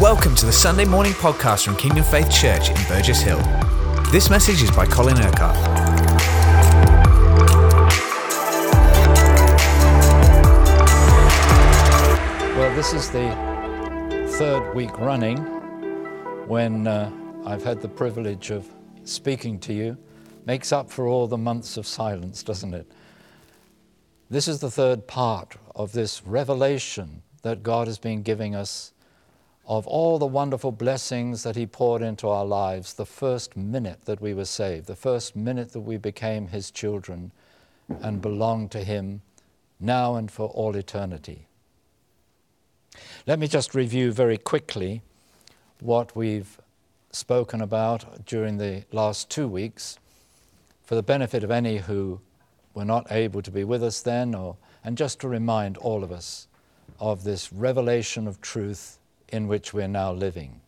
Welcome to the Sunday morning podcast from Kingdom Faith Church in Burgess Hill. This message is by Colin Urquhart. Well, this is the third week running when uh, I've had the privilege of speaking to you. Makes up for all the months of silence, doesn't it? This is the third part of this revelation that God has been giving us of all the wonderful blessings that He poured into our lives the first minute that we were saved, the first minute that we became His children and belonged to Him now and for all eternity. Let me just review very quickly what we've spoken about during the last two weeks for the benefit of any who were not able to be with us then, or, and just to remind all of us of this revelation of truth in which we're now living.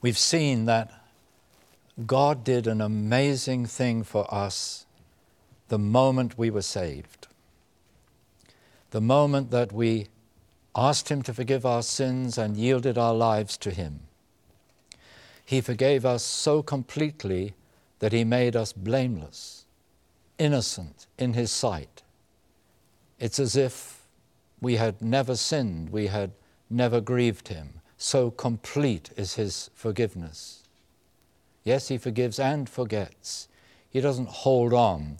We've seen that God did an amazing thing for us the moment we were saved. The moment that we asked Him to forgive our sins and yielded our lives to Him. He forgave us so completely that He made us blameless, innocent in His sight. It's as if we had never sinned, we had never grieved him. So complete is his forgiveness. Yes, he forgives and forgets. He doesn't hold on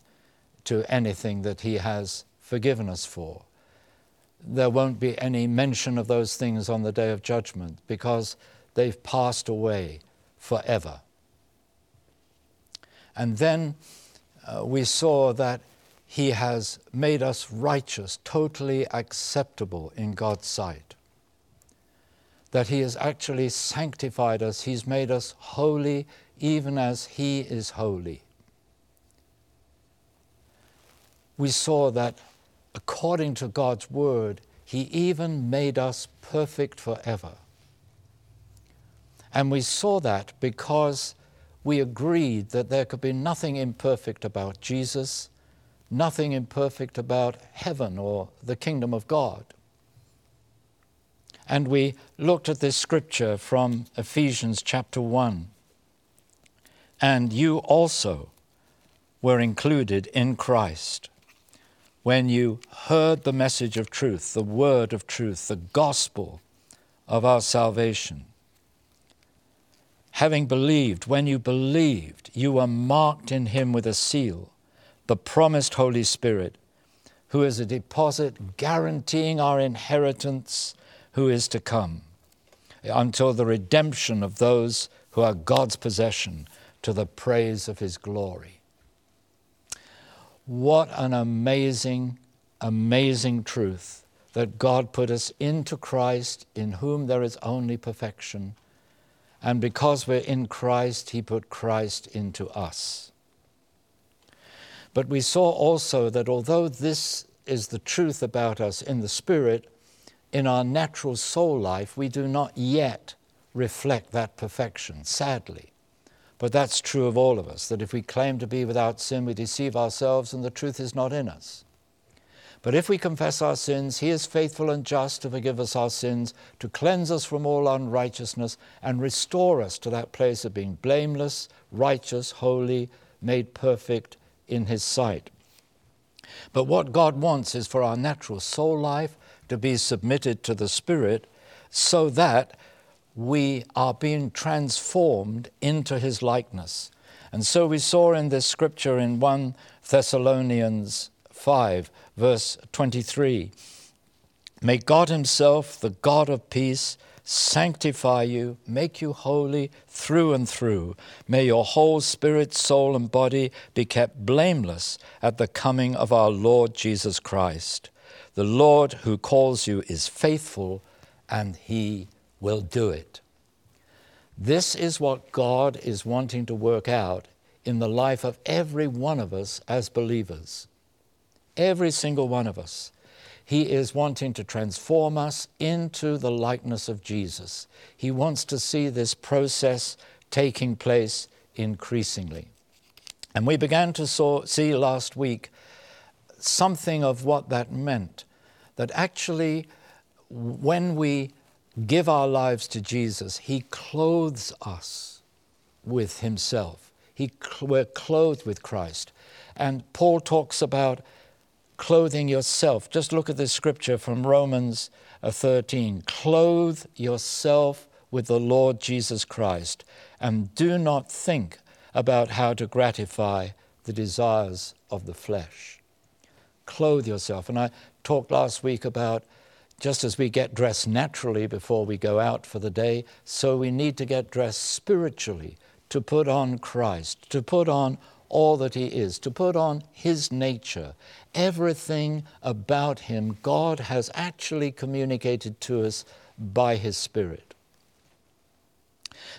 to anything that he has forgiven us for. There won't be any mention of those things on the day of judgment because they've passed away forever. And then uh, we saw that he has made us righteous, totally acceptable in God's sight. That He has actually sanctified us, He's made us holy even as He is holy. We saw that according to God's Word, He even made us perfect forever. And we saw that because we agreed that there could be nothing imperfect about Jesus nothing imperfect about heaven or the kingdom of God. And we looked at this scripture from Ephesians chapter 1. And you also were included in Christ when you heard the message of truth, the word of truth, the gospel of our salvation. Having believed, when you believed, you were marked in him with a seal the promised Holy Spirit, who is a deposit guaranteeing our inheritance who is to come, until the redemption of those who are God's possession to the praise of His glory. What an amazing, amazing truth that God put us into Christ, in whom there is only perfection. And because we're in Christ, He put Christ into us. But we saw also that although this is the truth about us in the Spirit, in our natural soul life, we do not yet reflect that perfection, sadly. But that's true of all of us, that if we claim to be without sin, we deceive ourselves and the truth is not in us. But if we confess our sins, He is faithful and just to forgive us our sins, to cleanse us from all unrighteousness, and restore us to that place of being blameless, righteous, holy, made perfect in His sight. But what God wants is for our natural soul life to be submitted to the Spirit so that we are being transformed into His likeness. And so we saw in this scripture in 1 Thessalonians 5, verse 23 May God Himself, the God of peace, sanctify you, make you holy through and through. May your whole spirit, soul, and body be kept blameless at the coming of our Lord Jesus Christ. The Lord who calls you is faithful, and he will do it. This is what God is wanting to work out in the life of every one of us as believers. Every single one of us. He is wanting to transform us into the likeness of Jesus. He wants to see this process taking place increasingly. And we began to saw, see last week something of what that meant. That actually, when we give our lives to Jesus, He clothes us with Himself. He, we're clothed with Christ. And Paul talks about clothing yourself. Just look at this scripture from Romans uh, 13. Clothe yourself with the Lord Jesus Christ, and do not think about how to gratify the desires of the flesh. Clothe yourself. And I talked last week about just as we get dressed naturally before we go out for the day, so we need to get dressed spiritually to put on Christ, to put on all that He is, to put on His nature. Everything about Him, God has actually communicated to us by His Spirit.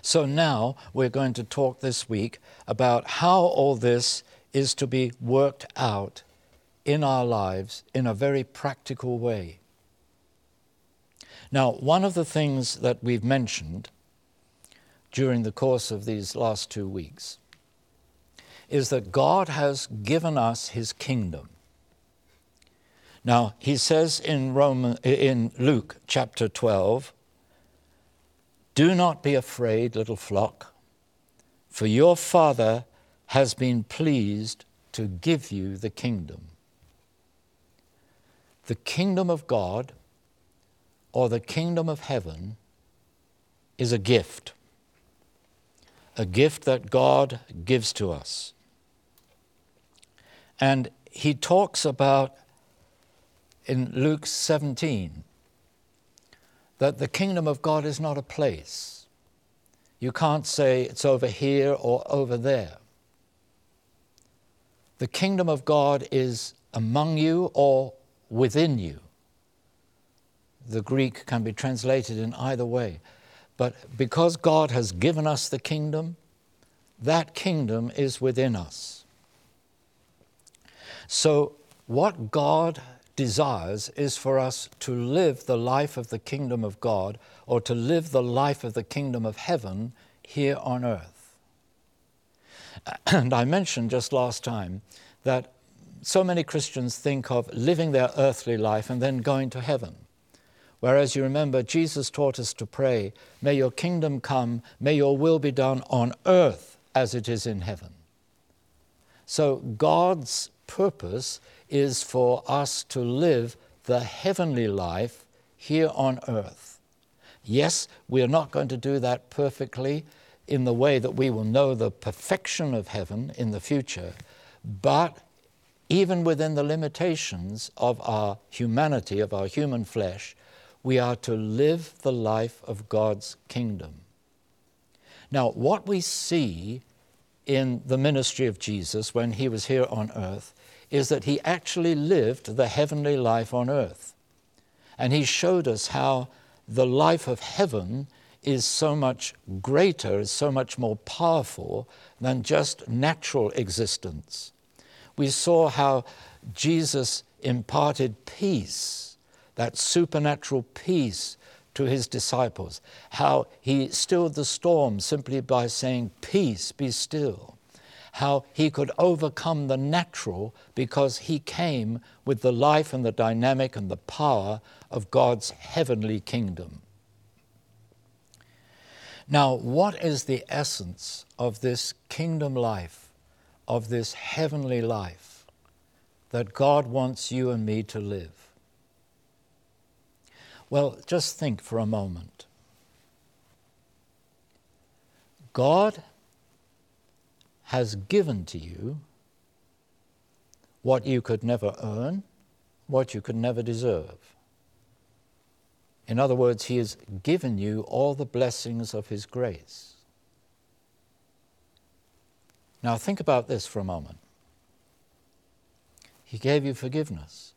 So now we're going to talk this week about how all this is to be worked out in our lives in a very practical way. Now, one of the things that we've mentioned during the course of these last two weeks is that God has given us his kingdom. Now, he says in, Roman, in Luke chapter 12, Do not be afraid, little flock, for your Father has been pleased to give you the kingdom. The kingdom of God or the kingdom of heaven is a gift, a gift that God gives to us. And he talks about in Luke 17 that the kingdom of God is not a place. You can't say it's over here or over there. The kingdom of God is among you or within you. The Greek can be translated in either way. But because God has given us the kingdom, that kingdom is within us. So, what God desires is for us to live the life of the kingdom of God or to live the life of the kingdom of heaven here on earth. And I mentioned just last time that so many Christians think of living their earthly life and then going to heaven. Whereas you remember, Jesus taught us to pray, May your kingdom come, may your will be done on earth as it is in heaven. So God's purpose is for us to live the heavenly life here on earth. Yes, we are not going to do that perfectly in the way that we will know the perfection of heaven in the future, but even within the limitations of our humanity, of our human flesh, we are to live the life of God's kingdom. Now, what we see in the ministry of Jesus when he was here on earth is that he actually lived the heavenly life on earth. And he showed us how the life of heaven is so much greater, is so much more powerful than just natural existence. We saw how Jesus imparted peace, that supernatural peace to his disciples, how he stilled the storm simply by saying, Peace, be still how he could overcome the natural because he came with the life and the dynamic and the power of God's heavenly kingdom. Now, what is the essence of this kingdom life, of this heavenly life that God wants you and me to live? Well, just think for a moment. God has given to you what you could never earn, what you could never deserve. In other words, He has given you all the blessings of His grace. Now, think about this for a moment. He gave you forgiveness.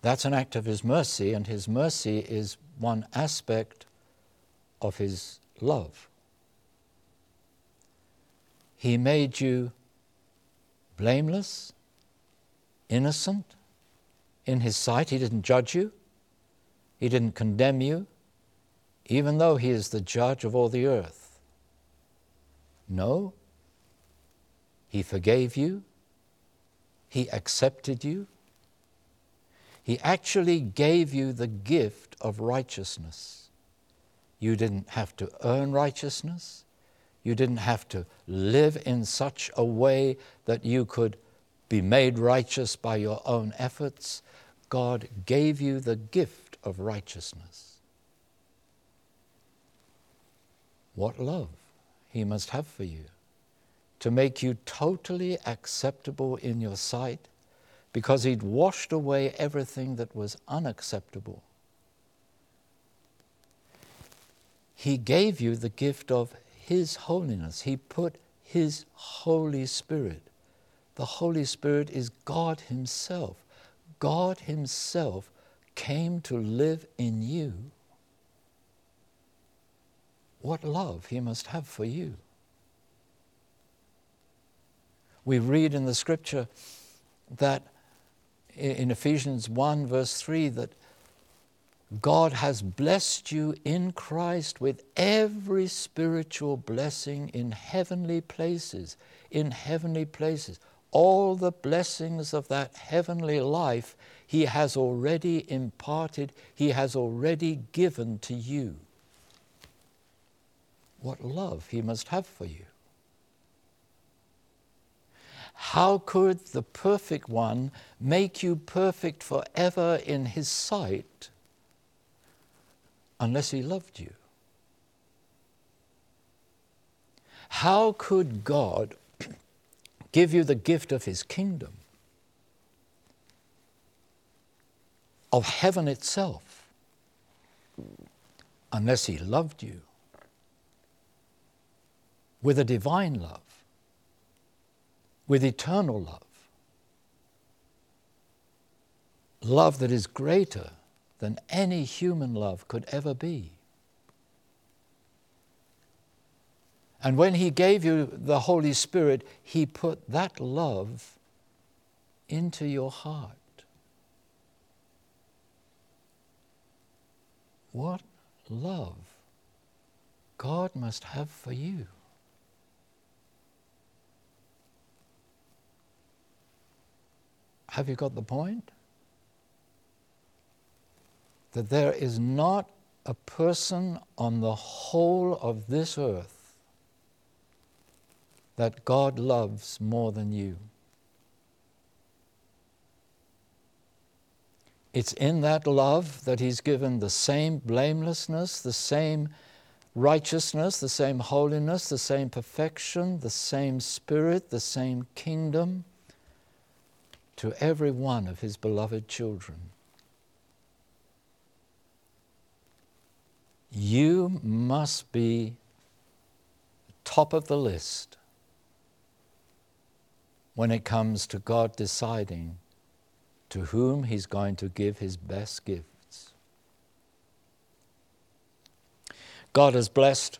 That's an act of His mercy, and His mercy is one aspect of His love. He made you blameless, innocent in His sight. He didn't judge you, He didn't condemn you, even though He is the judge of all the earth. No, He forgave you, He accepted you, He actually gave you the gift of righteousness. You didn't have to earn righteousness. You didn't have to live in such a way that you could be made righteous by your own efforts. God gave you the gift of righteousness. What love He must have for you to make you totally acceptable in your sight because He'd washed away everything that was unacceptable. He gave you the gift of His holiness. He put His Holy Spirit. The Holy Spirit is God Himself. God Himself came to live in you. What love He must have for you. We read in the scripture that in Ephesians 1, verse 3, that God has blessed you in Christ with every spiritual blessing in heavenly places. In heavenly places. All the blessings of that heavenly life He has already imparted, He has already given to you. What love He must have for you. How could the perfect one make you perfect forever in his sight unless he loved you? How could God give you the gift of his kingdom, of heaven itself, unless he loved you with a divine love? with eternal love. Love that is greater than any human love could ever be. And when He gave you the Holy Spirit, He put that love into your heart. What love God must have for you. Have you got the point? That there is not a person on the whole of this earth that God loves more than you. It's in that love that He's given the same blamelessness, the same righteousness, the same holiness, the same perfection, the same spirit, the same kingdom to every one of his beloved children. You must be top of the list when it comes to God deciding to whom He's going to give His best gifts. God has blessed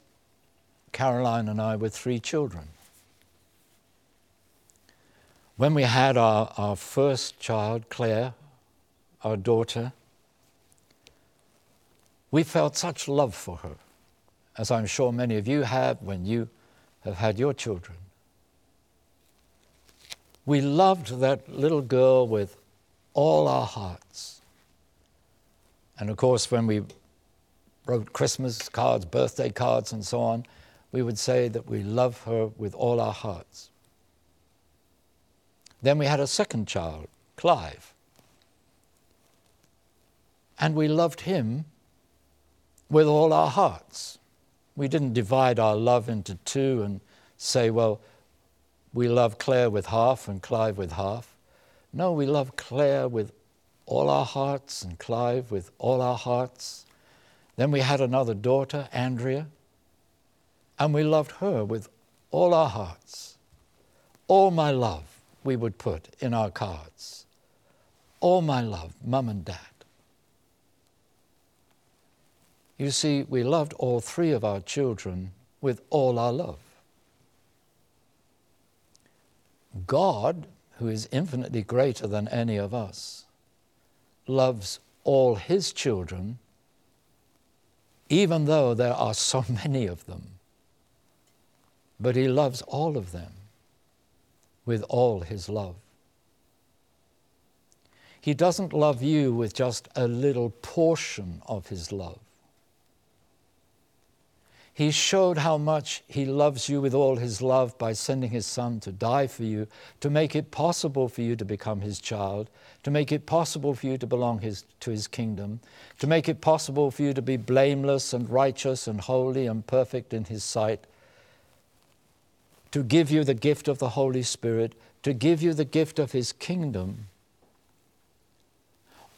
Caroline and I with three children. When we had our, our first child, Claire, our daughter, we felt such love for her, as I'm sure many of you have when you have had your children. We loved that little girl with all our hearts. And of course, when we wrote Christmas cards, birthday cards, and so on, we would say that we love her with all our hearts. Then we had a second child, Clive. And we loved him with all our hearts. We didn't divide our love into two and say, well, we love Claire with half and Clive with half. No, we love Claire with all our hearts and Clive with all our hearts. Then we had another daughter, Andrea, and we loved her with all our hearts. All my love we would put in our cards. All my love, mum and dad. You see, we loved all three of our children with all our love. God, who is infinitely greater than any of us, loves all his children, even though there are so many of them. But he loves all of them with all his love. He doesn't love you with just a little portion of His love. He showed how much He loves you with all His love by sending His Son to die for you, to make it possible for you to become His child, to make it possible for you to belong his, to His kingdom, to make it possible for you to be blameless and righteous and holy and perfect in His sight, to give you the gift of the Holy Spirit, to give you the gift of His kingdom.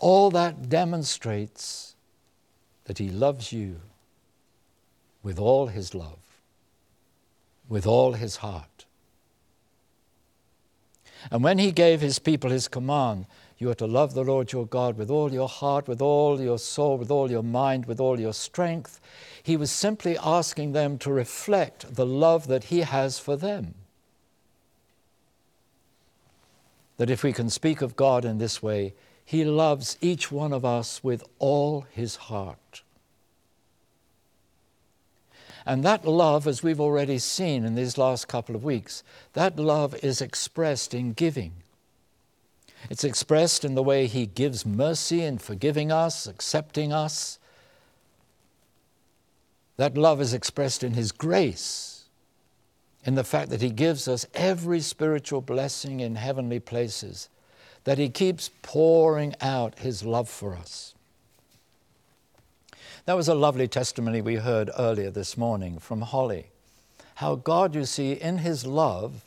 All that demonstrates that He loves you with all his love, with all his heart. And when he gave his people his command, you are to love the Lord your God with all your heart, with all your soul, with all your mind, with all your strength. He was simply asking them to reflect the love that he has for them. That if we can speak of God in this way, he loves each one of us with all his heart. And that love, as we've already seen in these last couple of weeks, that love is expressed in giving. It's expressed in the way He gives mercy in forgiving us, accepting us. That love is expressed in His grace, in the fact that He gives us every spiritual blessing in heavenly places, that He keeps pouring out His love for us. That was a lovely testimony we heard earlier this morning from Holly. How God, you see, in His love,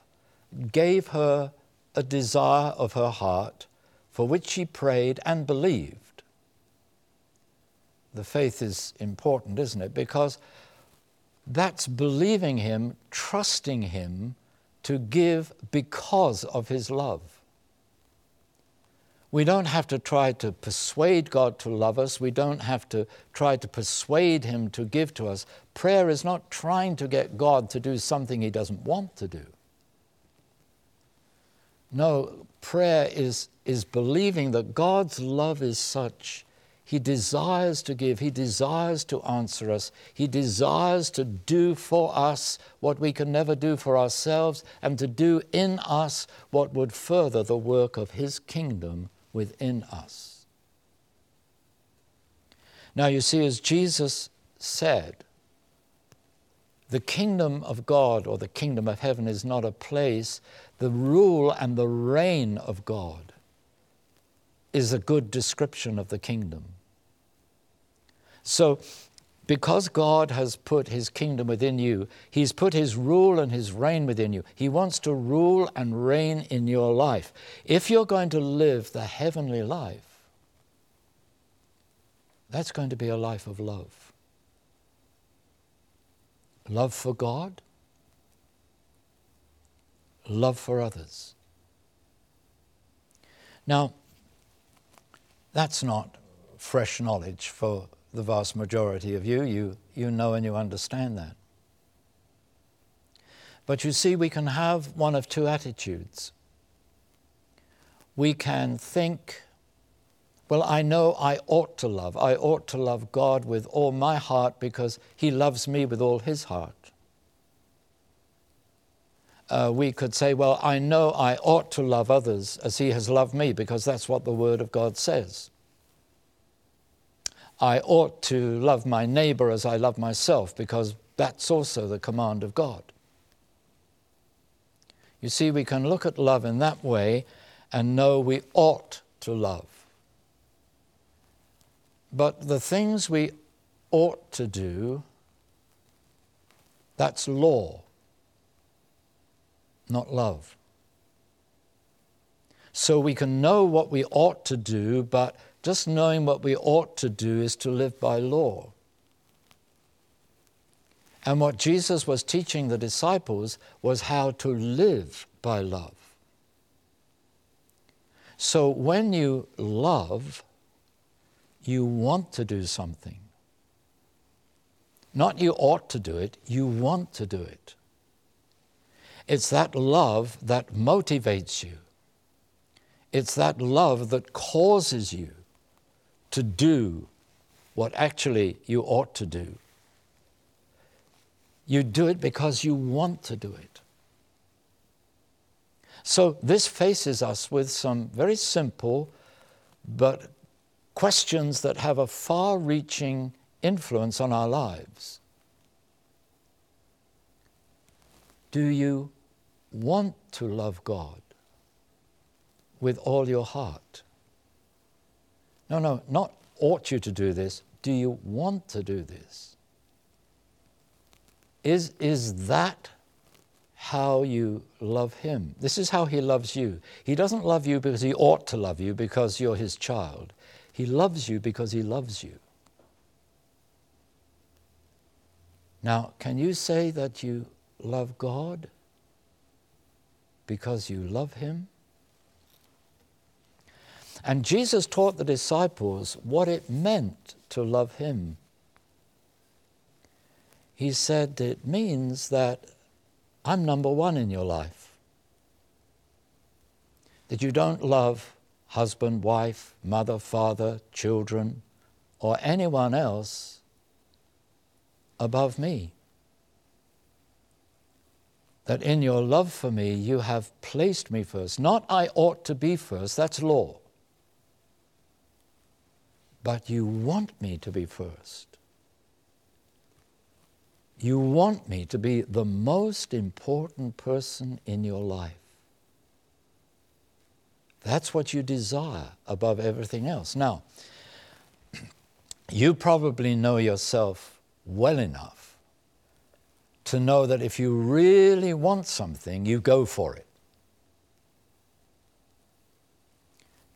gave her a desire of her heart for which she prayed and believed. The faith is important, isn't it? Because that's believing Him, trusting Him to give because of His love. We don't have to try to persuade God to love us. We don't have to try to persuade Him to give to us. Prayer is not trying to get God to do something He doesn't want to do. No, prayer is, is believing that God's love is such. He desires to give, He desires to answer us, He desires to do for us what we can never do for ourselves, and to do in us what would further the work of His kingdom within us. Now, you see, as Jesus said, the kingdom of God or the kingdom of heaven is not a place. The rule and the reign of God is a good description of the kingdom. So, because God has put his kingdom within you, he's put his rule and his reign within you. He wants to rule and reign in your life. If you're going to live the heavenly life, that's going to be a life of love. Love for God, love for others. Now, that's not fresh knowledge for the vast majority of you. You, you know and you understand that. But you see, we can have one of two attitudes. We can think, well, I know I ought to love. I ought to love God with all my heart because He loves me with all His heart. Uh, we could say, well, I know I ought to love others as He has loved me because that's what the Word of God says. I ought to love my neighbor as I love myself because that's also the command of God. You see, we can look at love in that way and know we ought to love. But the things we ought to do, that's law, not love. So we can know what we ought to do, but just knowing what we ought to do is to live by law. And what Jesus was teaching the disciples was how to live by love. So when you love, you want to do something. Not you ought to do it, you want to do it. It's that love that motivates you. It's that love that causes you to do what actually you ought to do. You do it because you want to do it. So, this faces us with some very simple but questions that have a far reaching influence on our lives. Do you want to love God with all your heart? No, no, not ought you to do this. Do you want to do this? Is, is that how you love Him? This is how He loves you. He doesn't love you because He ought to love you because you're His child. He loves you because He loves you. Now, can you say that you love God because you love Him? And Jesus taught the disciples what it meant to love Him. He said it means that I'm number one in your life. That you don't love husband, wife, mother, father, children, or anyone else above me. That in your love for me, you have placed me first. Not I ought to be first, that's law but you want me to be first. You want me to be the most important person in your life. That's what you desire above everything else. Now, you probably know yourself well enough to know that if you really want something, you go for it.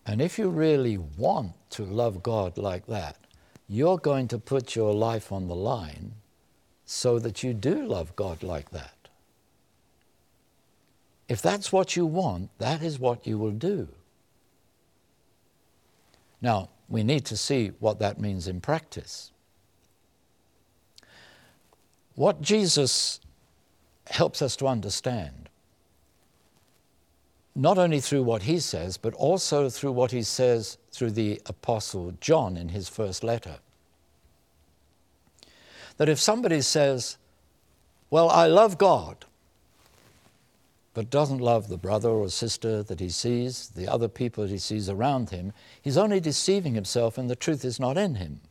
And if you really want to love God like that, you're going to put your life on the line so that you do love God like that. If that's what you want, that is what you will do. Now, we need to see what that means in practice. What Jesus helps us to understand not only through what he says, but also through what he says through the Apostle John in his first letter. That if somebody says, Well, I love God, but doesn't love the brother or sister that he sees, the other people that he sees around him, he's only deceiving himself and the truth is not in him.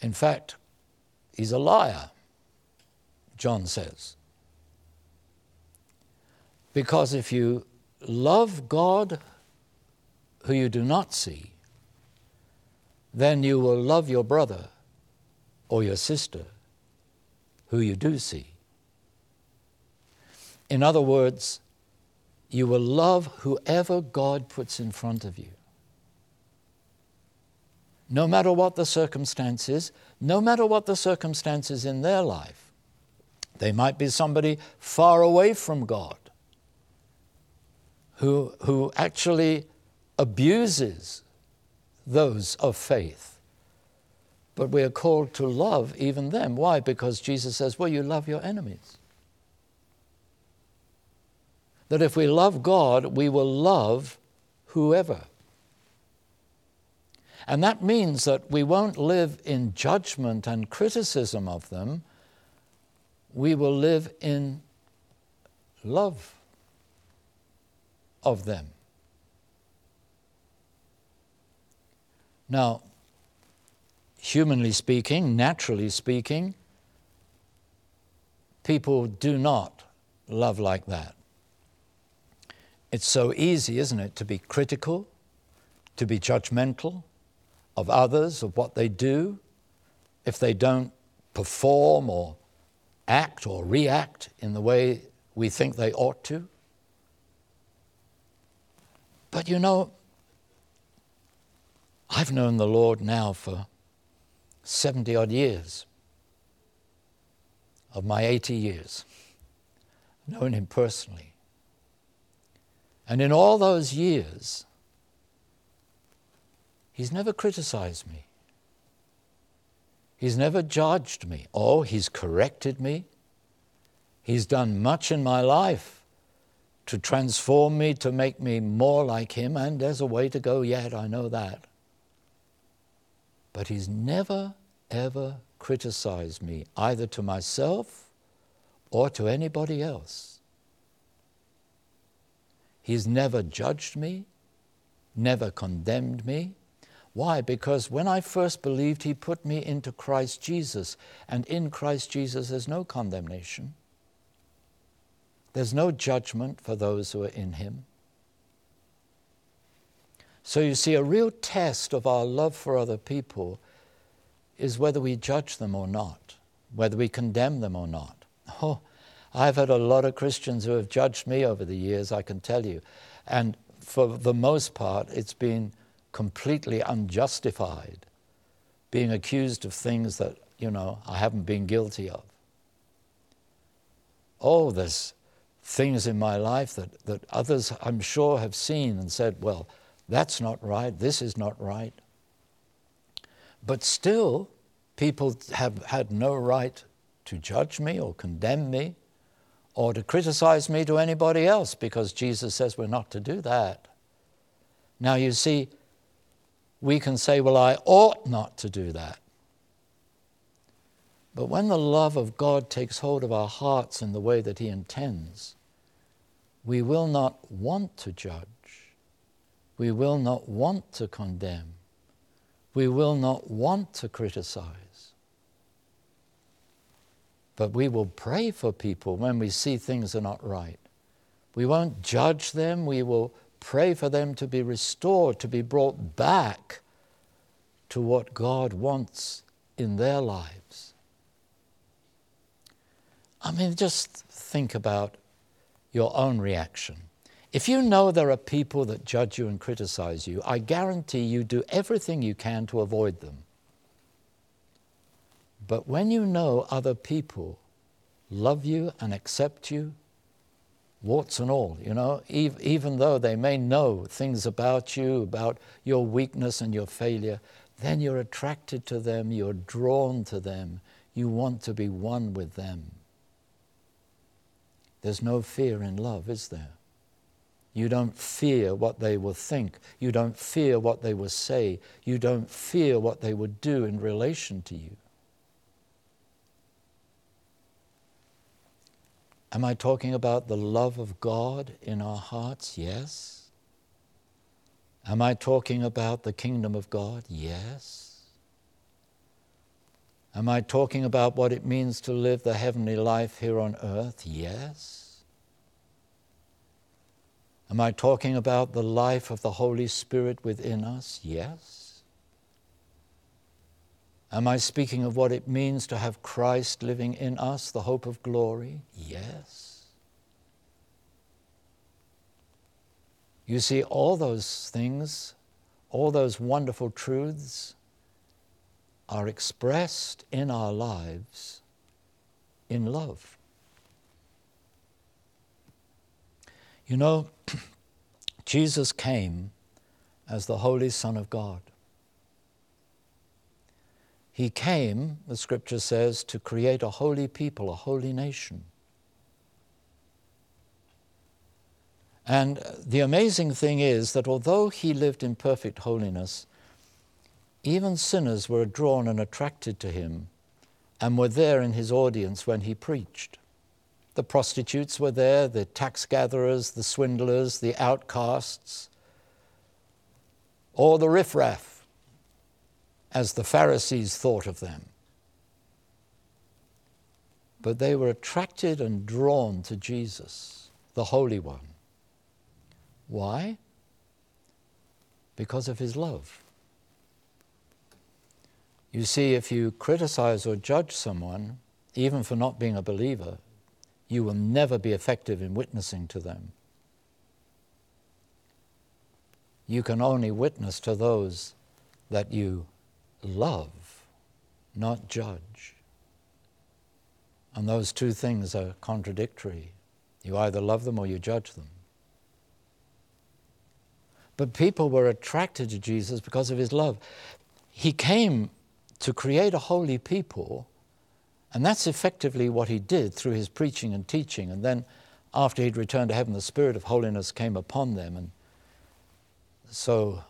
In fact, he's a liar, John says. Because if you love God who you do not see, then you will love your brother or your sister who you do see. In other words, you will love whoever God puts in front of you. No matter what the circumstances, no matter what the circumstances in their life. They might be somebody far away from God who, who actually abuses those of faith. But we are called to love even them. Why? Because Jesus says, well, you love your enemies. That if we love God, we will love whoever. And that means that we won't live in judgment and criticism of them, we will live in love of them. Now, humanly speaking, naturally speaking, people do not love like that. It's so easy, isn't it, to be critical, to be judgmental of others, of what they do, if they don't perform or act or react in the way we think they ought to. But you know, I've known the Lord now for 70 odd years of my 80 years, known him personally. And in all those years, he's never criticized me. He's never judged me. Oh, he's corrected me. He's done much in my life to transform me, to make me more like Him, and there's a way to go yet, I know that. But He's never, ever criticized me, either to myself or to anybody else. He's never judged me, never condemned me. Why? Because when I first believed, He put me into Christ Jesus, and in Christ Jesus there's no condemnation. There's no judgment for those who are in Him. So you see, a real test of our love for other people is whether we judge them or not, whether we condemn them or not. Oh, I've had a lot of Christians who have judged me over the years, I can tell you. And for the most part, it's been completely unjustified, being accused of things that, you know, I haven't been guilty of. Oh, there's things in my life that, that others, I'm sure, have seen and said, well, that's not right, this is not right. But still, people have had no right to judge me or condemn me or to criticize me to anybody else because Jesus says we're not to do that. Now, you see, we can say, well, I ought not to do that. But when the love of God takes hold of our hearts in the way that He intends, we will not want to judge. We will not want to condemn. We will not want to criticize. But we will pray for people when we see things are not right. We won't judge them, we will pray for them to be restored, to be brought back to what God wants in their lives. I mean, just think about your own reaction. If you know there are people that judge you and criticize you, I guarantee you do everything you can to avoid them. But when you know other people love you and accept you, warts and all, you know, even though they may know things about you, about your weakness and your failure, then you're attracted to them, you're drawn to them, you want to be one with them. There's no fear in love, is there? You don't fear what they will think. You don't fear what they will say. You don't fear what they would do in relation to you. Am I talking about the love of God in our hearts? Yes. Am I talking about the kingdom of God? Yes. Am I talking about what it means to live the heavenly life here on earth? Yes. Am I talking about the life of the Holy Spirit within us? Yes. Am I speaking of what it means to have Christ living in us, the hope of glory? Yes. You see, all those things, all those wonderful truths are expressed in our lives in love. You know, Jesus came as the Holy Son of God. He came, the scripture says, to create a holy people, a holy nation. And the amazing thing is that although he lived in perfect holiness, even sinners were drawn and attracted to him and were there in his audience when he preached. The prostitutes were there, the tax gatherers, the swindlers, the outcasts, or the riffraff as the Pharisees thought of them. But they were attracted and drawn to Jesus, the Holy One. Why? Because of his love. You see, if you criticize or judge someone, even for not being a believer, you will never be effective in witnessing to them. You can only witness to those that you love, not judge. And those two things are contradictory. You either love them or you judge them. But people were attracted to Jesus because of his love. He came to create a holy people, and that's effectively what he did through his preaching and teaching. And then, after he'd returned to heaven, the Spirit of holiness came upon them. And so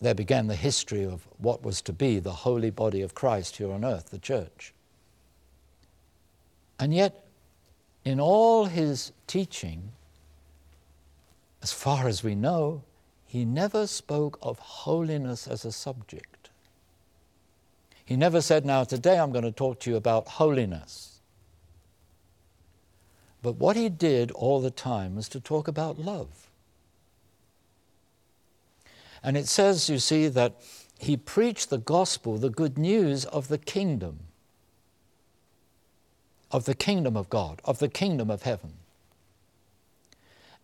there began the history of what was to be the holy body of Christ here on earth, the church. And yet, in all his teaching, as far as we know, he never spoke of holiness as a subject. He never said, Now, today I'm going to talk to you about holiness. But what he did all the time was to talk about love. And it says, you see, that he preached the gospel, the good news of the kingdom, of the kingdom of God, of the kingdom of heaven.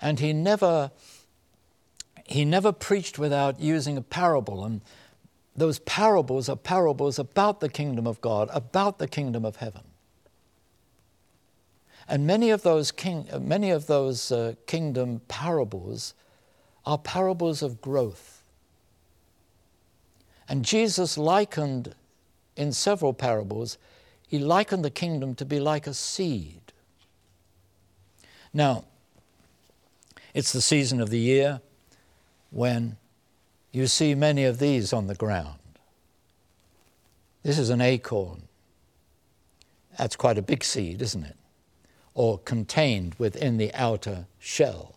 And he never, he never preached without using a parable. And those parables are parables about the kingdom of God, about the kingdom of heaven. And many of those, king, many of those uh, kingdom parables are parables of growth. And Jesus likened in several parables, he likened the kingdom to be like a seed. Now, it's the season of the year when you see many of these on the ground. This is an acorn. That's quite a big seed, isn't it? Or contained within the outer shell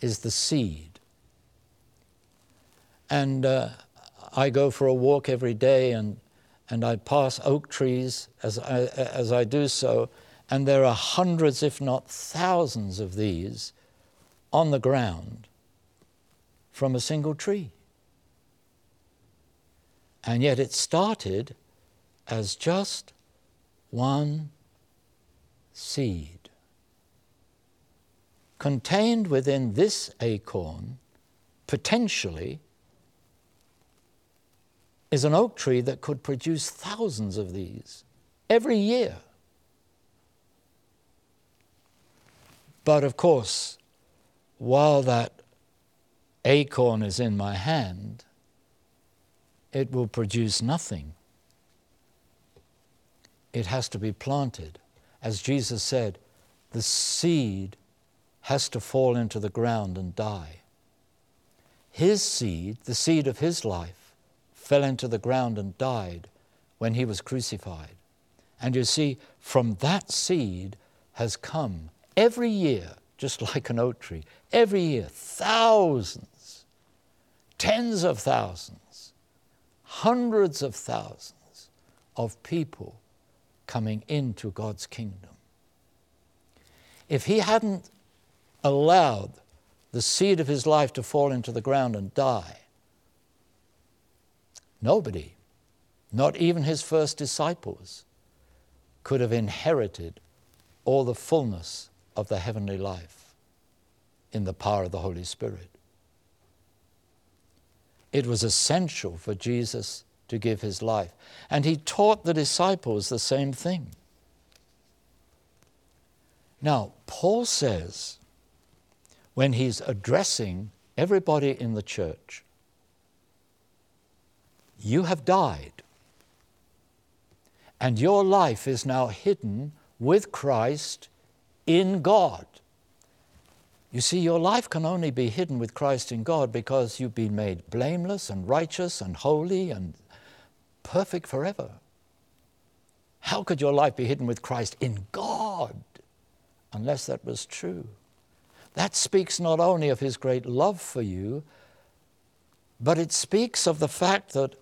is the seed. And uh, I go for a walk every day and, and I pass oak trees as I, as I do so, and there are hundreds, if not thousands, of these on the ground from a single tree. And yet it started as just one seed. Contained within this acorn, potentially, is an oak tree that could produce thousands of these every year. But of course, while that acorn is in my hand, it will produce nothing. It has to be planted. As Jesus said, the seed has to fall into the ground and die. His seed, the seed of his life, fell into the ground and died when he was crucified. And you see, from that seed has come every year just like an oak tree. Every year, thousands, tens of thousands, hundreds of thousands of people coming into God's kingdom. If he hadn't allowed the seed of his life to fall into the ground and die, nobody, not even his first disciples, could have inherited all the fullness of the heavenly life in the power of the Holy Spirit. It was essential for Jesus to give his life. And he taught the disciples the same thing. Now, Paul says, when he's addressing everybody in the church, you have died, and your life is now hidden with Christ in God. You see, your life can only be hidden with Christ in God because you've been made blameless and righteous and holy and perfect forever. How could your life be hidden with Christ in God unless that was true? That speaks not only of His great love for you, but it speaks of the fact that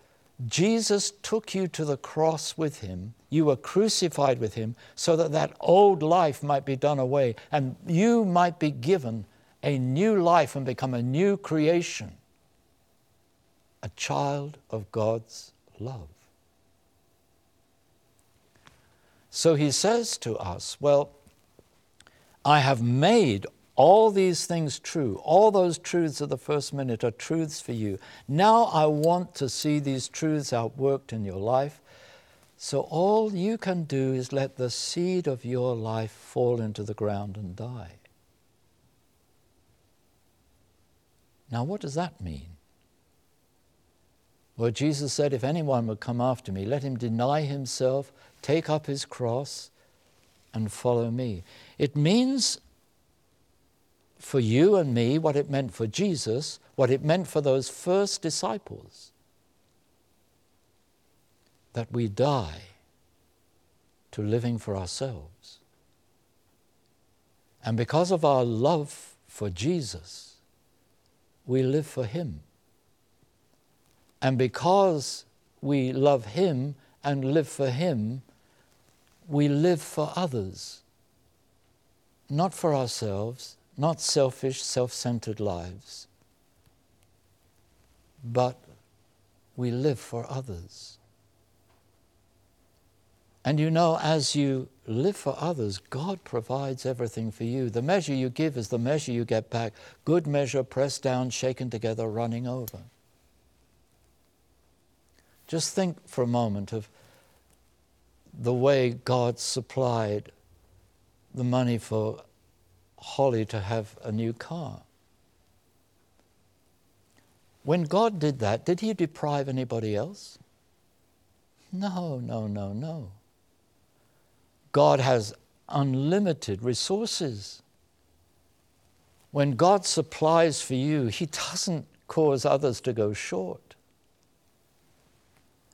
Jesus took you to the cross with him. You were crucified with him so that that old life might be done away and you might be given a new life and become a new creation, a child of God's love. So he says to us, Well, I have made all these things true, all those truths of the first minute are truths for you. Now I want to see these truths outworked in your life. So all you can do is let the seed of your life fall into the ground and die. Now, what does that mean? Well, Jesus said, If anyone would come after me, let him deny himself, take up his cross, and follow me. It means for you and me, what it meant for Jesus, what it meant for those first disciples. That we die to living for ourselves. And because of our love for Jesus, we live for Him. And because we love Him and live for Him, we live for others, not for ourselves, not selfish, self centered lives, but we live for others. And you know, as you live for others, God provides everything for you. The measure you give is the measure you get back. Good measure, pressed down, shaken together, running over. Just think for a moment of the way God supplied the money for Holly to have a new car. When God did that, did He deprive anybody else? No, no, no, no. God has unlimited resources. When God supplies for you, He doesn't cause others to go short.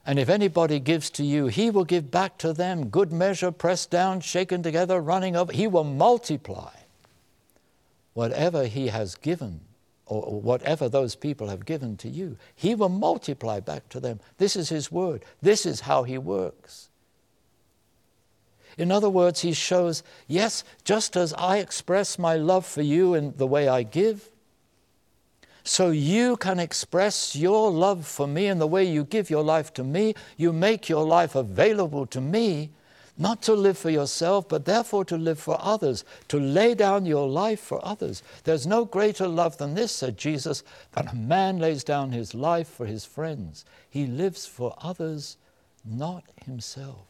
And if anybody gives to you, he will give back to them good measure, pressed down, shaken together, running over. He will multiply whatever he has given or whatever those people have given to you. He will multiply back to them. This is his word. This is how he works. In other words, he shows, yes, just as I express my love for you in the way I give, so you can express your love for me in the way you give your life to me. You make your life available to me, not to live for yourself, but therefore to live for others, to lay down your life for others. There's no greater love than this, said Jesus, that a man lays down his life for his friends. He lives for others, not himself.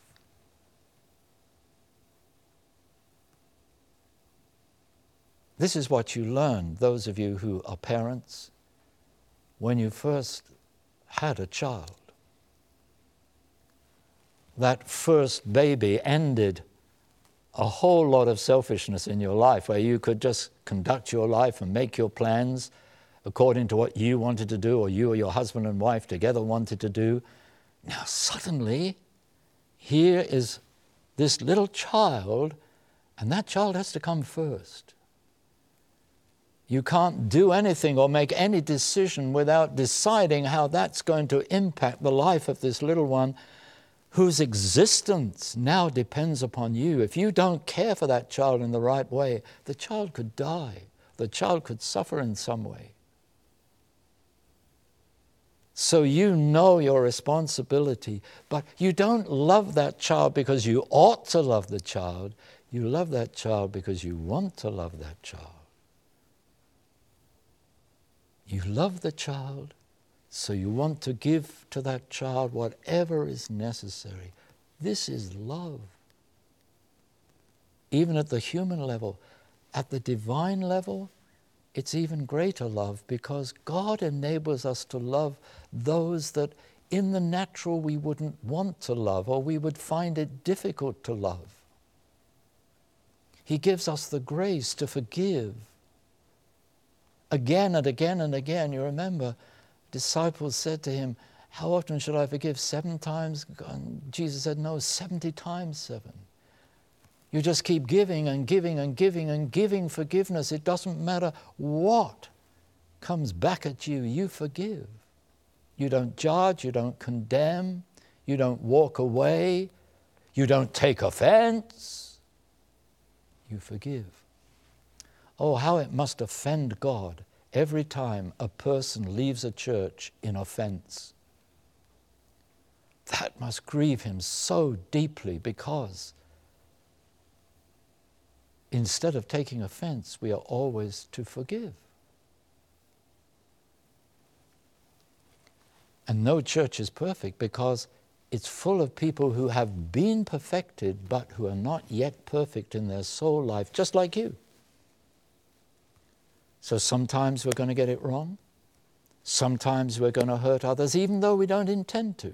This is what you learn, those of you who are parents, when you first had a child. That first baby ended a whole lot of selfishness in your life where you could just conduct your life and make your plans according to what you wanted to do or you or your husband and wife together wanted to do. Now, suddenly, here is this little child, and that child has to come first. You can't do anything or make any decision without deciding how that's going to impact the life of this little one whose existence now depends upon you. If you don't care for that child in the right way, the child could die, the child could suffer in some way. So you know your responsibility, but you don't love that child because you ought to love the child. You love that child because you want to love that child. You love the child, so you want to give to that child whatever is necessary. This is love. Even at the human level, at the divine level, it's even greater love because God enables us to love those that in the natural we wouldn't want to love or we would find it difficult to love. He gives us the grace to forgive again and again and again. You remember, disciples said to him, How often should I forgive? Seven times? And Jesus said, No, 70 times seven. You just keep giving and giving and giving and giving forgiveness. It doesn't matter what comes back at you, you forgive. You don't judge, you don't condemn, you don't walk away, you don't take offense. You forgive. Oh, how it must offend God every time a person leaves a church in offense. That must grieve him so deeply because instead of taking offense, we are always to forgive. And no church is perfect because it's full of people who have been perfected but who are not yet perfect in their soul life, just like you. So sometimes we're going to get it wrong. Sometimes we're going to hurt others, even though we don't intend to.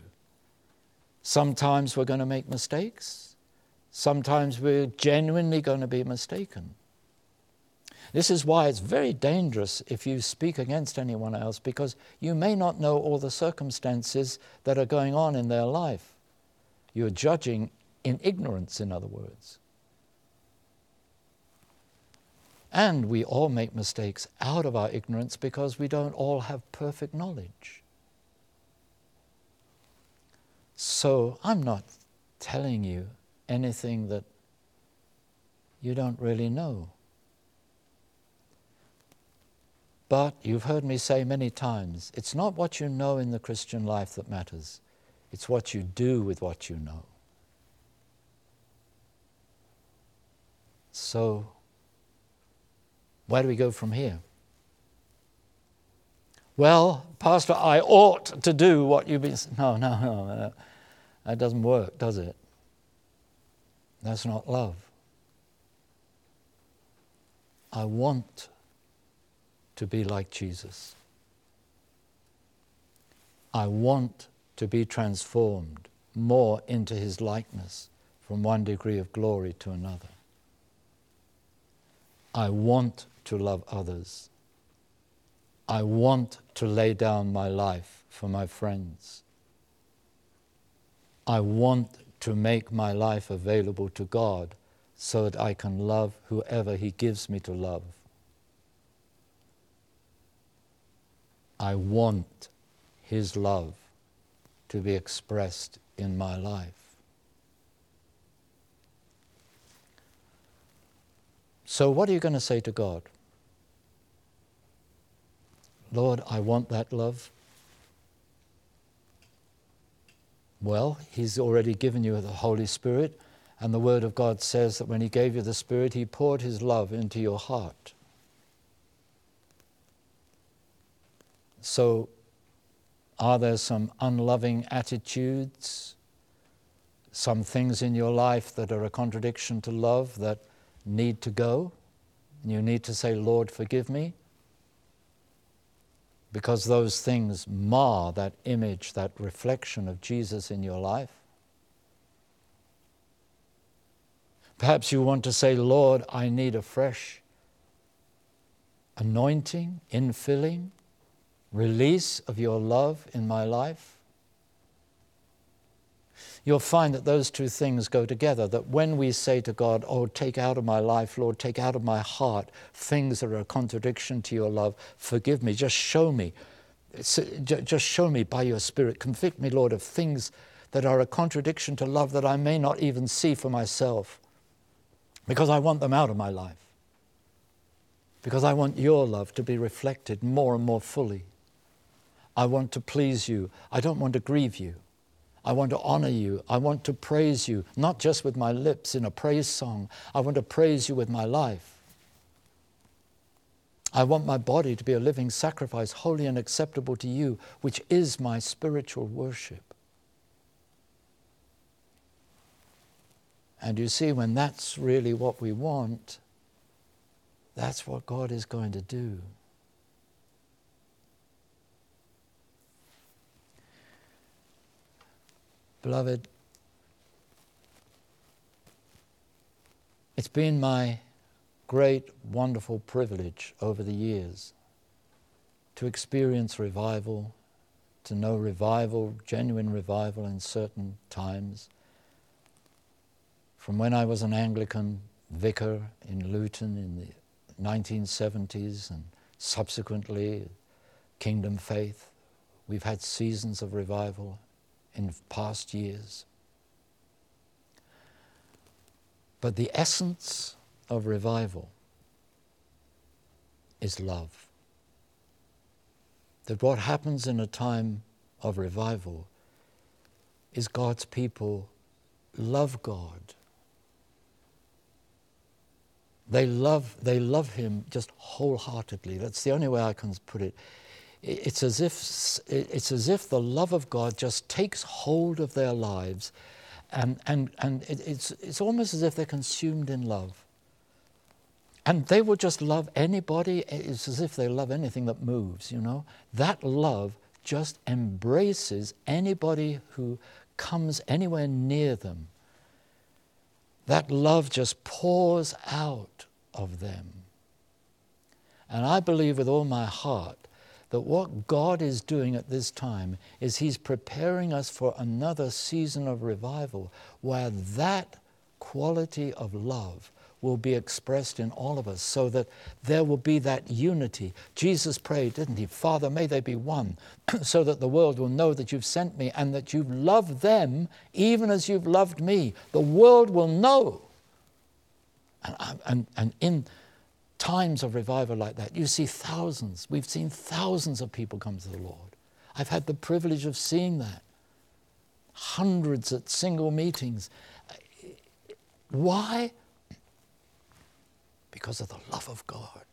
Sometimes we're going to make mistakes. Sometimes we're genuinely going to be mistaken. This is why it's very dangerous if you speak against anyone else because you may not know all the circumstances that are going on in their life. You're judging in ignorance, in other words. And we all make mistakes out of our ignorance because we don't all have perfect knowledge. So I'm not telling you anything that you don't really know. But you've heard me say many times it's not what you know in the Christian life that matters, it's what you do with what you know. So, where do we go from here? Well, Pastor, I ought to do what you've been. No, no, no. That doesn't work, does it? That's not love. I want to be like Jesus. I want to be transformed more into his likeness from one degree of glory to another. I want to love others. I want to lay down my life for my friends. I want to make my life available to God so that I can love whoever He gives me to love. I want His love to be expressed in my life. So, what are you going to say to God? Lord, I want that love. Well, He's already given you the Holy Spirit, and the Word of God says that when He gave you the Spirit, He poured His love into your heart. So, are there some unloving attitudes, some things in your life that are a contradiction to love that need to go? You need to say, Lord, forgive me because those things mar that image, that reflection of Jesus in your life. Perhaps you want to say, Lord, I need a fresh anointing, infilling, release of your love in my life you'll find that those two things go together. That when we say to God, Oh, take out of my life, Lord, take out of my heart things that are a contradiction to your love, forgive me, just show me. Just show me by your Spirit. Convict me, Lord, of things that are a contradiction to love that I may not even see for myself because I want them out of my life. Because I want your love to be reflected more and more fully. I want to please you. I don't want to grieve you. I want to honor you. I want to praise you, not just with my lips in a praise song. I want to praise you with my life. I want my body to be a living sacrifice, holy and acceptable to you, which is my spiritual worship. And you see, when that's really what we want, that's what God is going to do. Beloved, it's been my great, wonderful privilege over the years to experience revival, to know revival, genuine revival in certain times. From when I was an Anglican vicar in Luton in the 1970s and subsequently Kingdom Faith, we've had seasons of revival in past years. But the essence of revival is love. That what happens in a time of revival is God's people love God. They love, they love Him just wholeheartedly. That's the only way I can put it it's as if it's as if the love of God just takes hold of their lives, and and and it's it's almost as if they're consumed in love. And they will just love anybody. It's as if they love anything that moves. You know that love just embraces anybody who comes anywhere near them. That love just pours out of them. And I believe with all my heart that what God is doing at this time is He's preparing us for another season of revival where that quality of love will be expressed in all of us so that there will be that unity. Jesus prayed, didn't he? Father, may they be one, so that the world will know that you've sent me and that you've loved them even as you've loved me. The world will know. And, and, and in times of revival like that, you see thousands. We've seen thousands of people come to the Lord. I've had the privilege of seeing that. Hundreds at single meetings. Why? Because of the love of God.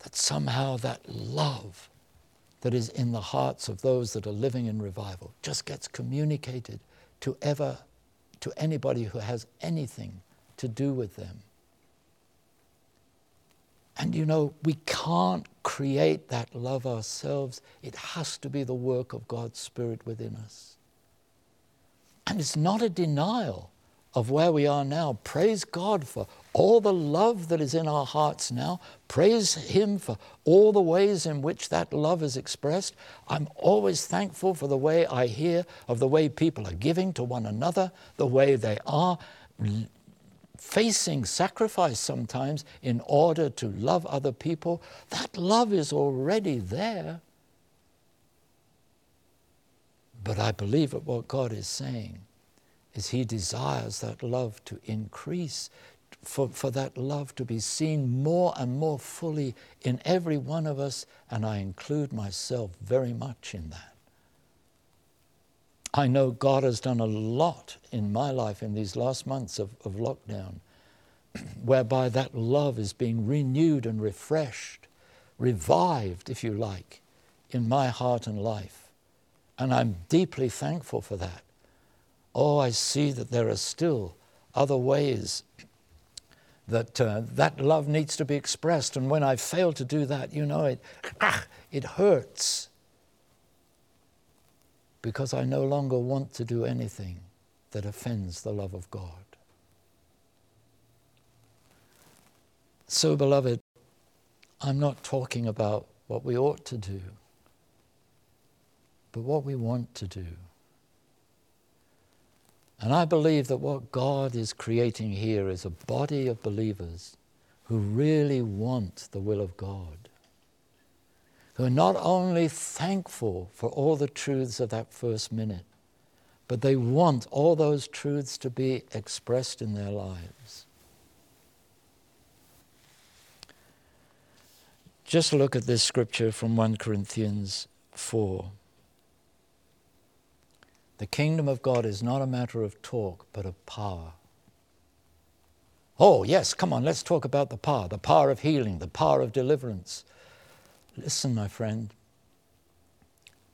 That somehow that love that is in the hearts of those that are living in revival just gets communicated to ever to anybody who has anything to do with them. And you know, we can't create that love ourselves. It has to be the work of God's Spirit within us. And it's not a denial of where we are now. Praise God for all the love that is in our hearts now. Praise Him for all the ways in which that love is expressed. I'm always thankful for the way I hear of the way people are giving to one another, the way they are facing sacrifice sometimes in order to love other people, that love is already there. But I believe that what God is saying is He desires that love to increase, for, for that love to be seen more and more fully in every one of us, and I include myself very much in that. I know God has done a lot in my life in these last months of, of lockdown, whereby that love is being renewed and refreshed, revived, if you like, in my heart and life. And I'm deeply thankful for that. Oh, I see that there are still other ways that uh, that love needs to be expressed. And when I fail to do that, you know, it, ah, it hurts because I no longer want to do anything that offends the love of God. So, beloved, I'm not talking about what we ought to do, but what we want to do. And I believe that what God is creating here is a body of believers who really want the will of God who are not only thankful for all the truths of that first minute, but they want all those truths to be expressed in their lives. Just look at this scripture from 1 Corinthians 4. The kingdom of God is not a matter of talk, but of power. Oh, yes, come on, let's talk about the power the power of healing, the power of deliverance, Listen, my friend,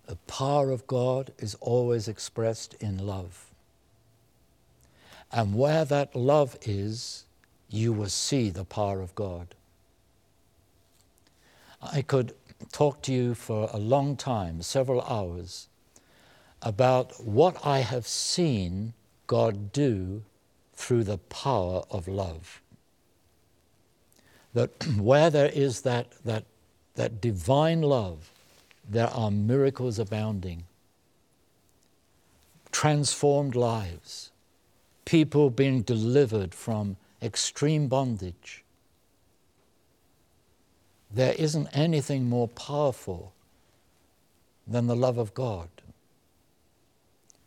the power of God is always expressed in love. And where that love is, you will see the power of God. I could talk to you for a long time, several hours, about what I have seen God do through the power of love. That where there is that, that that divine love, there are miracles abounding. Transformed lives, people being delivered from extreme bondage. There isn't anything more powerful than the love of God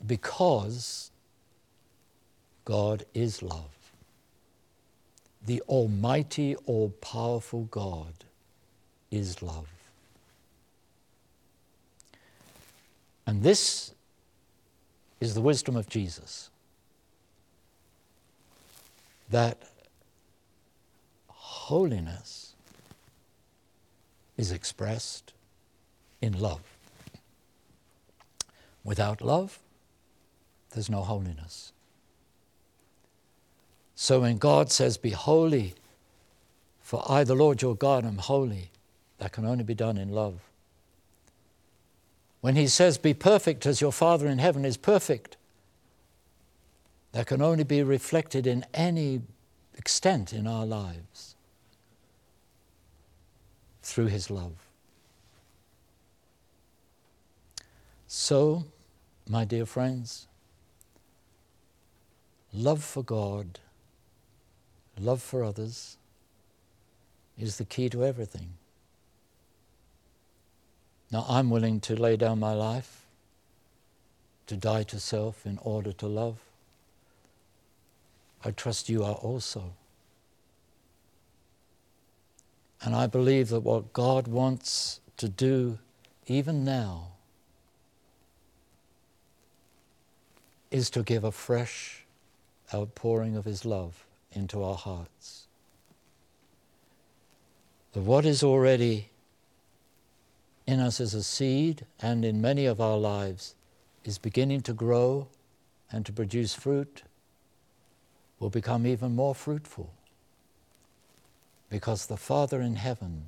because God is love. The Almighty, all powerful God is love. And this is the wisdom of Jesus that holiness is expressed in love. Without love, there's no holiness. So when God says, Be holy, for I, the Lord your God, am holy, that can only be done in love. When he says, Be perfect as your Father in heaven is perfect, that can only be reflected in any extent in our lives through his love. So, my dear friends, love for God love for others is the key to everything. Now, I'm willing to lay down my life, to die to self in order to love. I trust you are also. And I believe that what God wants to do even now is to give a fresh outpouring of His love into our hearts. That what is already in us as a seed and in many of our lives is beginning to grow and to produce fruit will become even more fruitful because the Father in heaven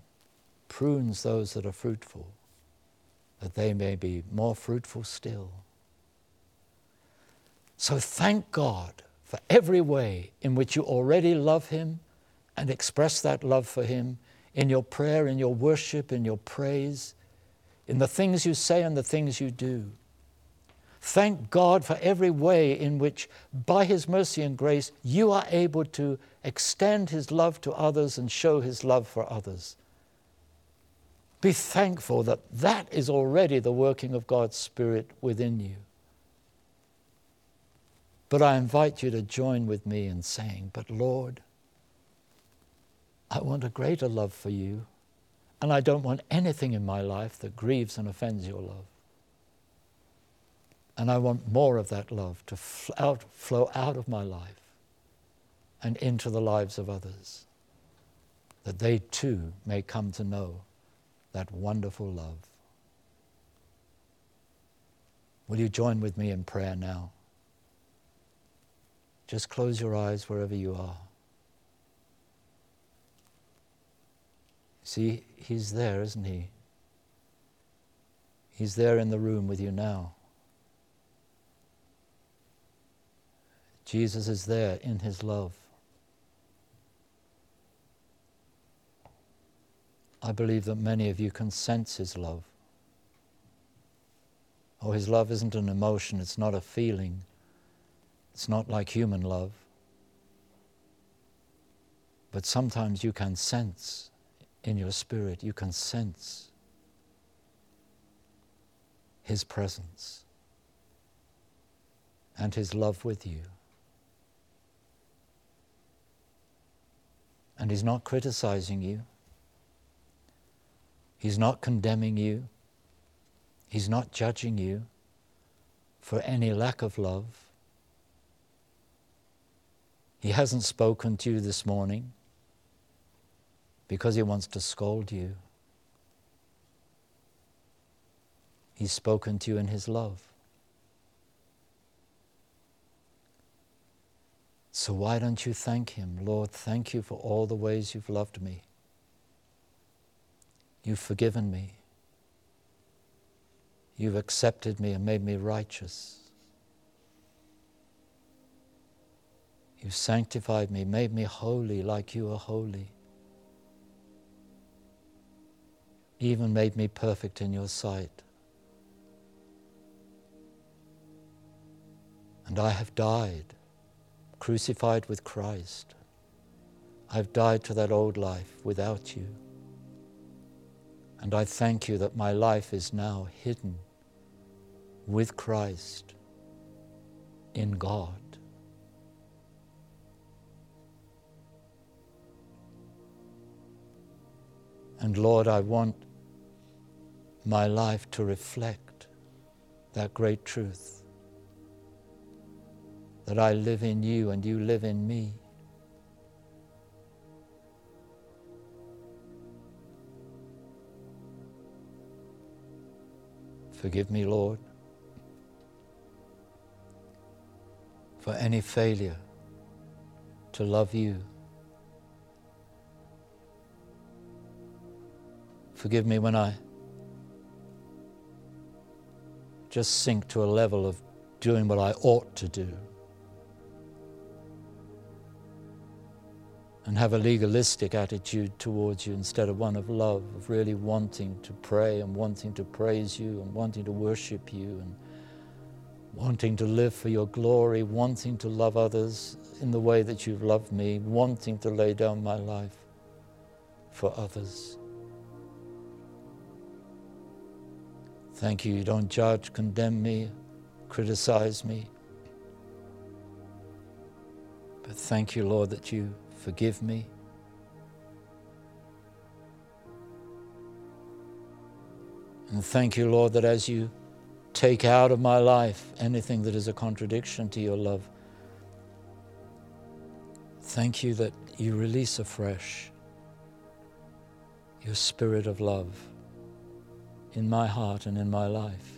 prunes those that are fruitful that they may be more fruitful still. So thank God for every way in which you already love Him and express that love for Him in your prayer, in your worship, in your praise, in the things you say and the things you do. Thank God for every way in which, by His mercy and grace, you are able to extend His love to others and show His love for others. Be thankful that that is already the working of God's Spirit within you. But I invite you to join with me in saying, But Lord, I want a greater love for you, and I don't want anything in my life that grieves and offends your love. And I want more of that love to flow out of my life and into the lives of others, that they too may come to know that wonderful love. Will you join with me in prayer now? Just close your eyes wherever you are. See, He's there, isn't He? He's there in the room with you now. Jesus is there in His love. I believe that many of you can sense His love. Oh, His love isn't an emotion, it's not a feeling, it's not like human love. But sometimes you can sense in your spirit, you can sense His presence and His love with you. And He's not criticizing you. He's not condemning you. He's not judging you for any lack of love. He hasn't spoken to you this morning because he wants to scold you. He's spoken to you in his love. So why don't you thank him? Lord, thank you for all the ways you've loved me. You've forgiven me. You've accepted me and made me righteous. You've sanctified me, made me holy like you are holy. Even made me perfect in your sight. And I have died, crucified with Christ. I've died to that old life without you. And I thank you that my life is now hidden with Christ in God. And Lord, I want my life to reflect that great truth that I live in you and you live in me. Forgive me, Lord, for any failure to love you. Forgive me when I just sink to a level of doing what I ought to do. and have a legalistic attitude towards you instead of one of love, of really wanting to pray and wanting to praise you and wanting to worship you and wanting to live for your glory, wanting to love others in the way that you've loved me, wanting to lay down my life for others. Thank you. You don't judge, condemn me, criticize me. But thank you, Lord, that you forgive me. And thank you, Lord, that as you take out of my life anything that is a contradiction to your love, thank you that you release afresh your spirit of love in my heart and in my life.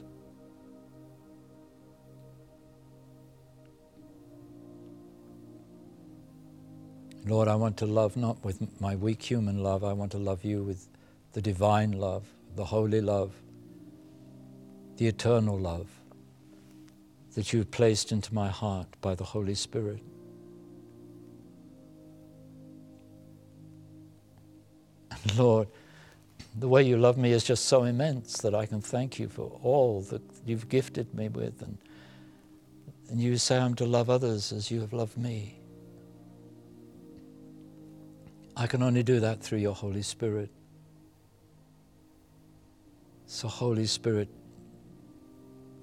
Lord, I want to love not with my weak human love, I want to love you with the divine love, the holy love, the eternal love that you've placed into my heart by the Holy Spirit. Lord, the way you love me is just so immense that I can thank you for all that you've gifted me with. And, and you say I'm to love others as you have loved me. I can only do that through your Holy Spirit. So, Holy Spirit,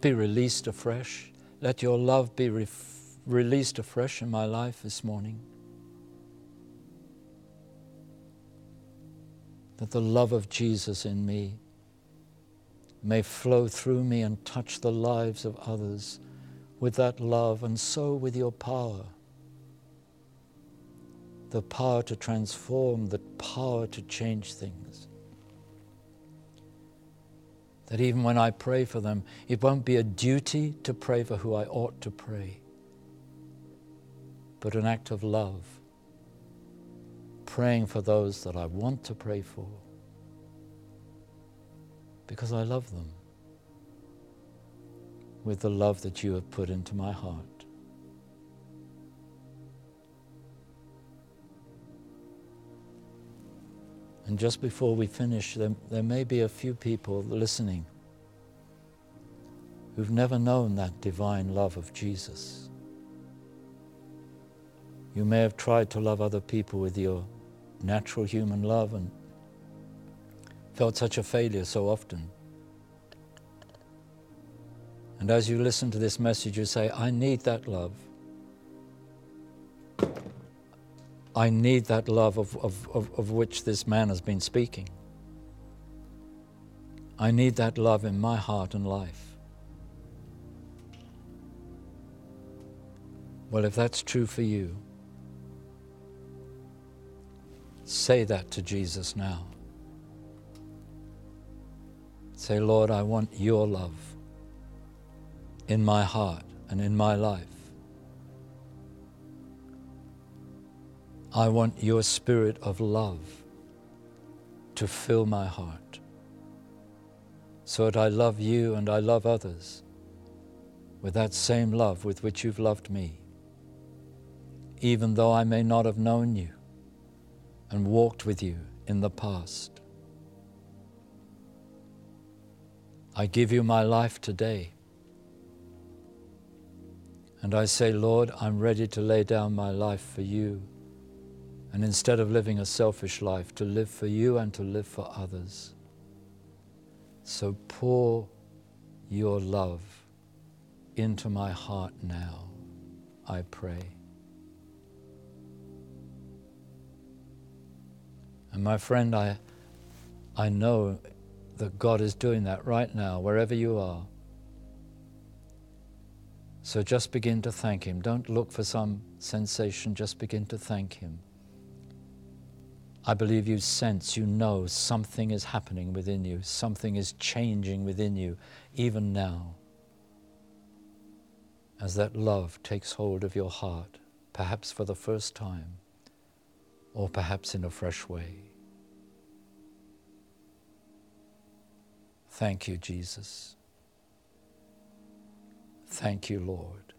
be released afresh. Let your love be ref- released afresh in my life this morning. That the love of Jesus in me may flow through me and touch the lives of others with that love, and so with your power the power to transform, the power to change things. That even when I pray for them, it won't be a duty to pray for who I ought to pray, but an act of love, praying for those that I want to pray for because I love them with the love that you have put into my heart. And just before we finish, there, there may be a few people listening who've never known that divine love of Jesus. You may have tried to love other people with your natural human love and felt such a failure so often. And as you listen to this message, you say, I need that love. I need that love of, of, of, of which this man has been speaking. I need that love in my heart and life. Well, if that's true for you, say that to Jesus now. Say, Lord, I want your love in my heart and in my life. I want your spirit of love to fill my heart so that I love you and I love others with that same love with which you've loved me, even though I may not have known you and walked with you in the past. I give you my life today. And I say, Lord, I'm ready to lay down my life for you and instead of living a selfish life, to live for you and to live for others. So pour your love into my heart now, I pray. And my friend, I, I know that God is doing that right now, wherever you are. So just begin to thank Him. Don't look for some sensation, just begin to thank Him. I believe you sense, you know something is happening within you, something is changing within you, even now. As that love takes hold of your heart, perhaps for the first time, or perhaps in a fresh way. Thank you, Jesus. Thank you, Lord.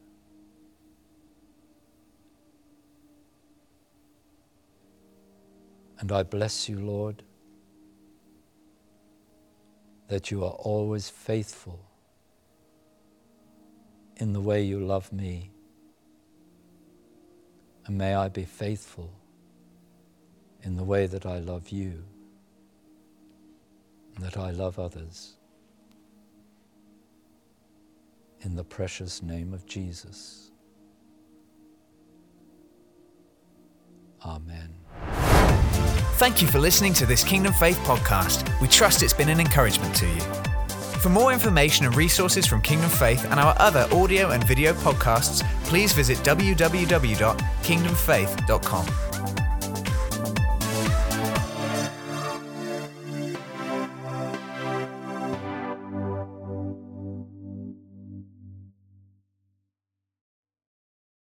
And I bless you, Lord, that you are always faithful in the way you love me. And may I be faithful in the way that I love you and that I love others. In the precious name of Jesus. Amen. Thank you for listening to this Kingdom Faith podcast. We trust it's been an encouragement to you. For more information and resources from Kingdom Faith and our other audio and video podcasts, please visit www.kingdomfaith.com.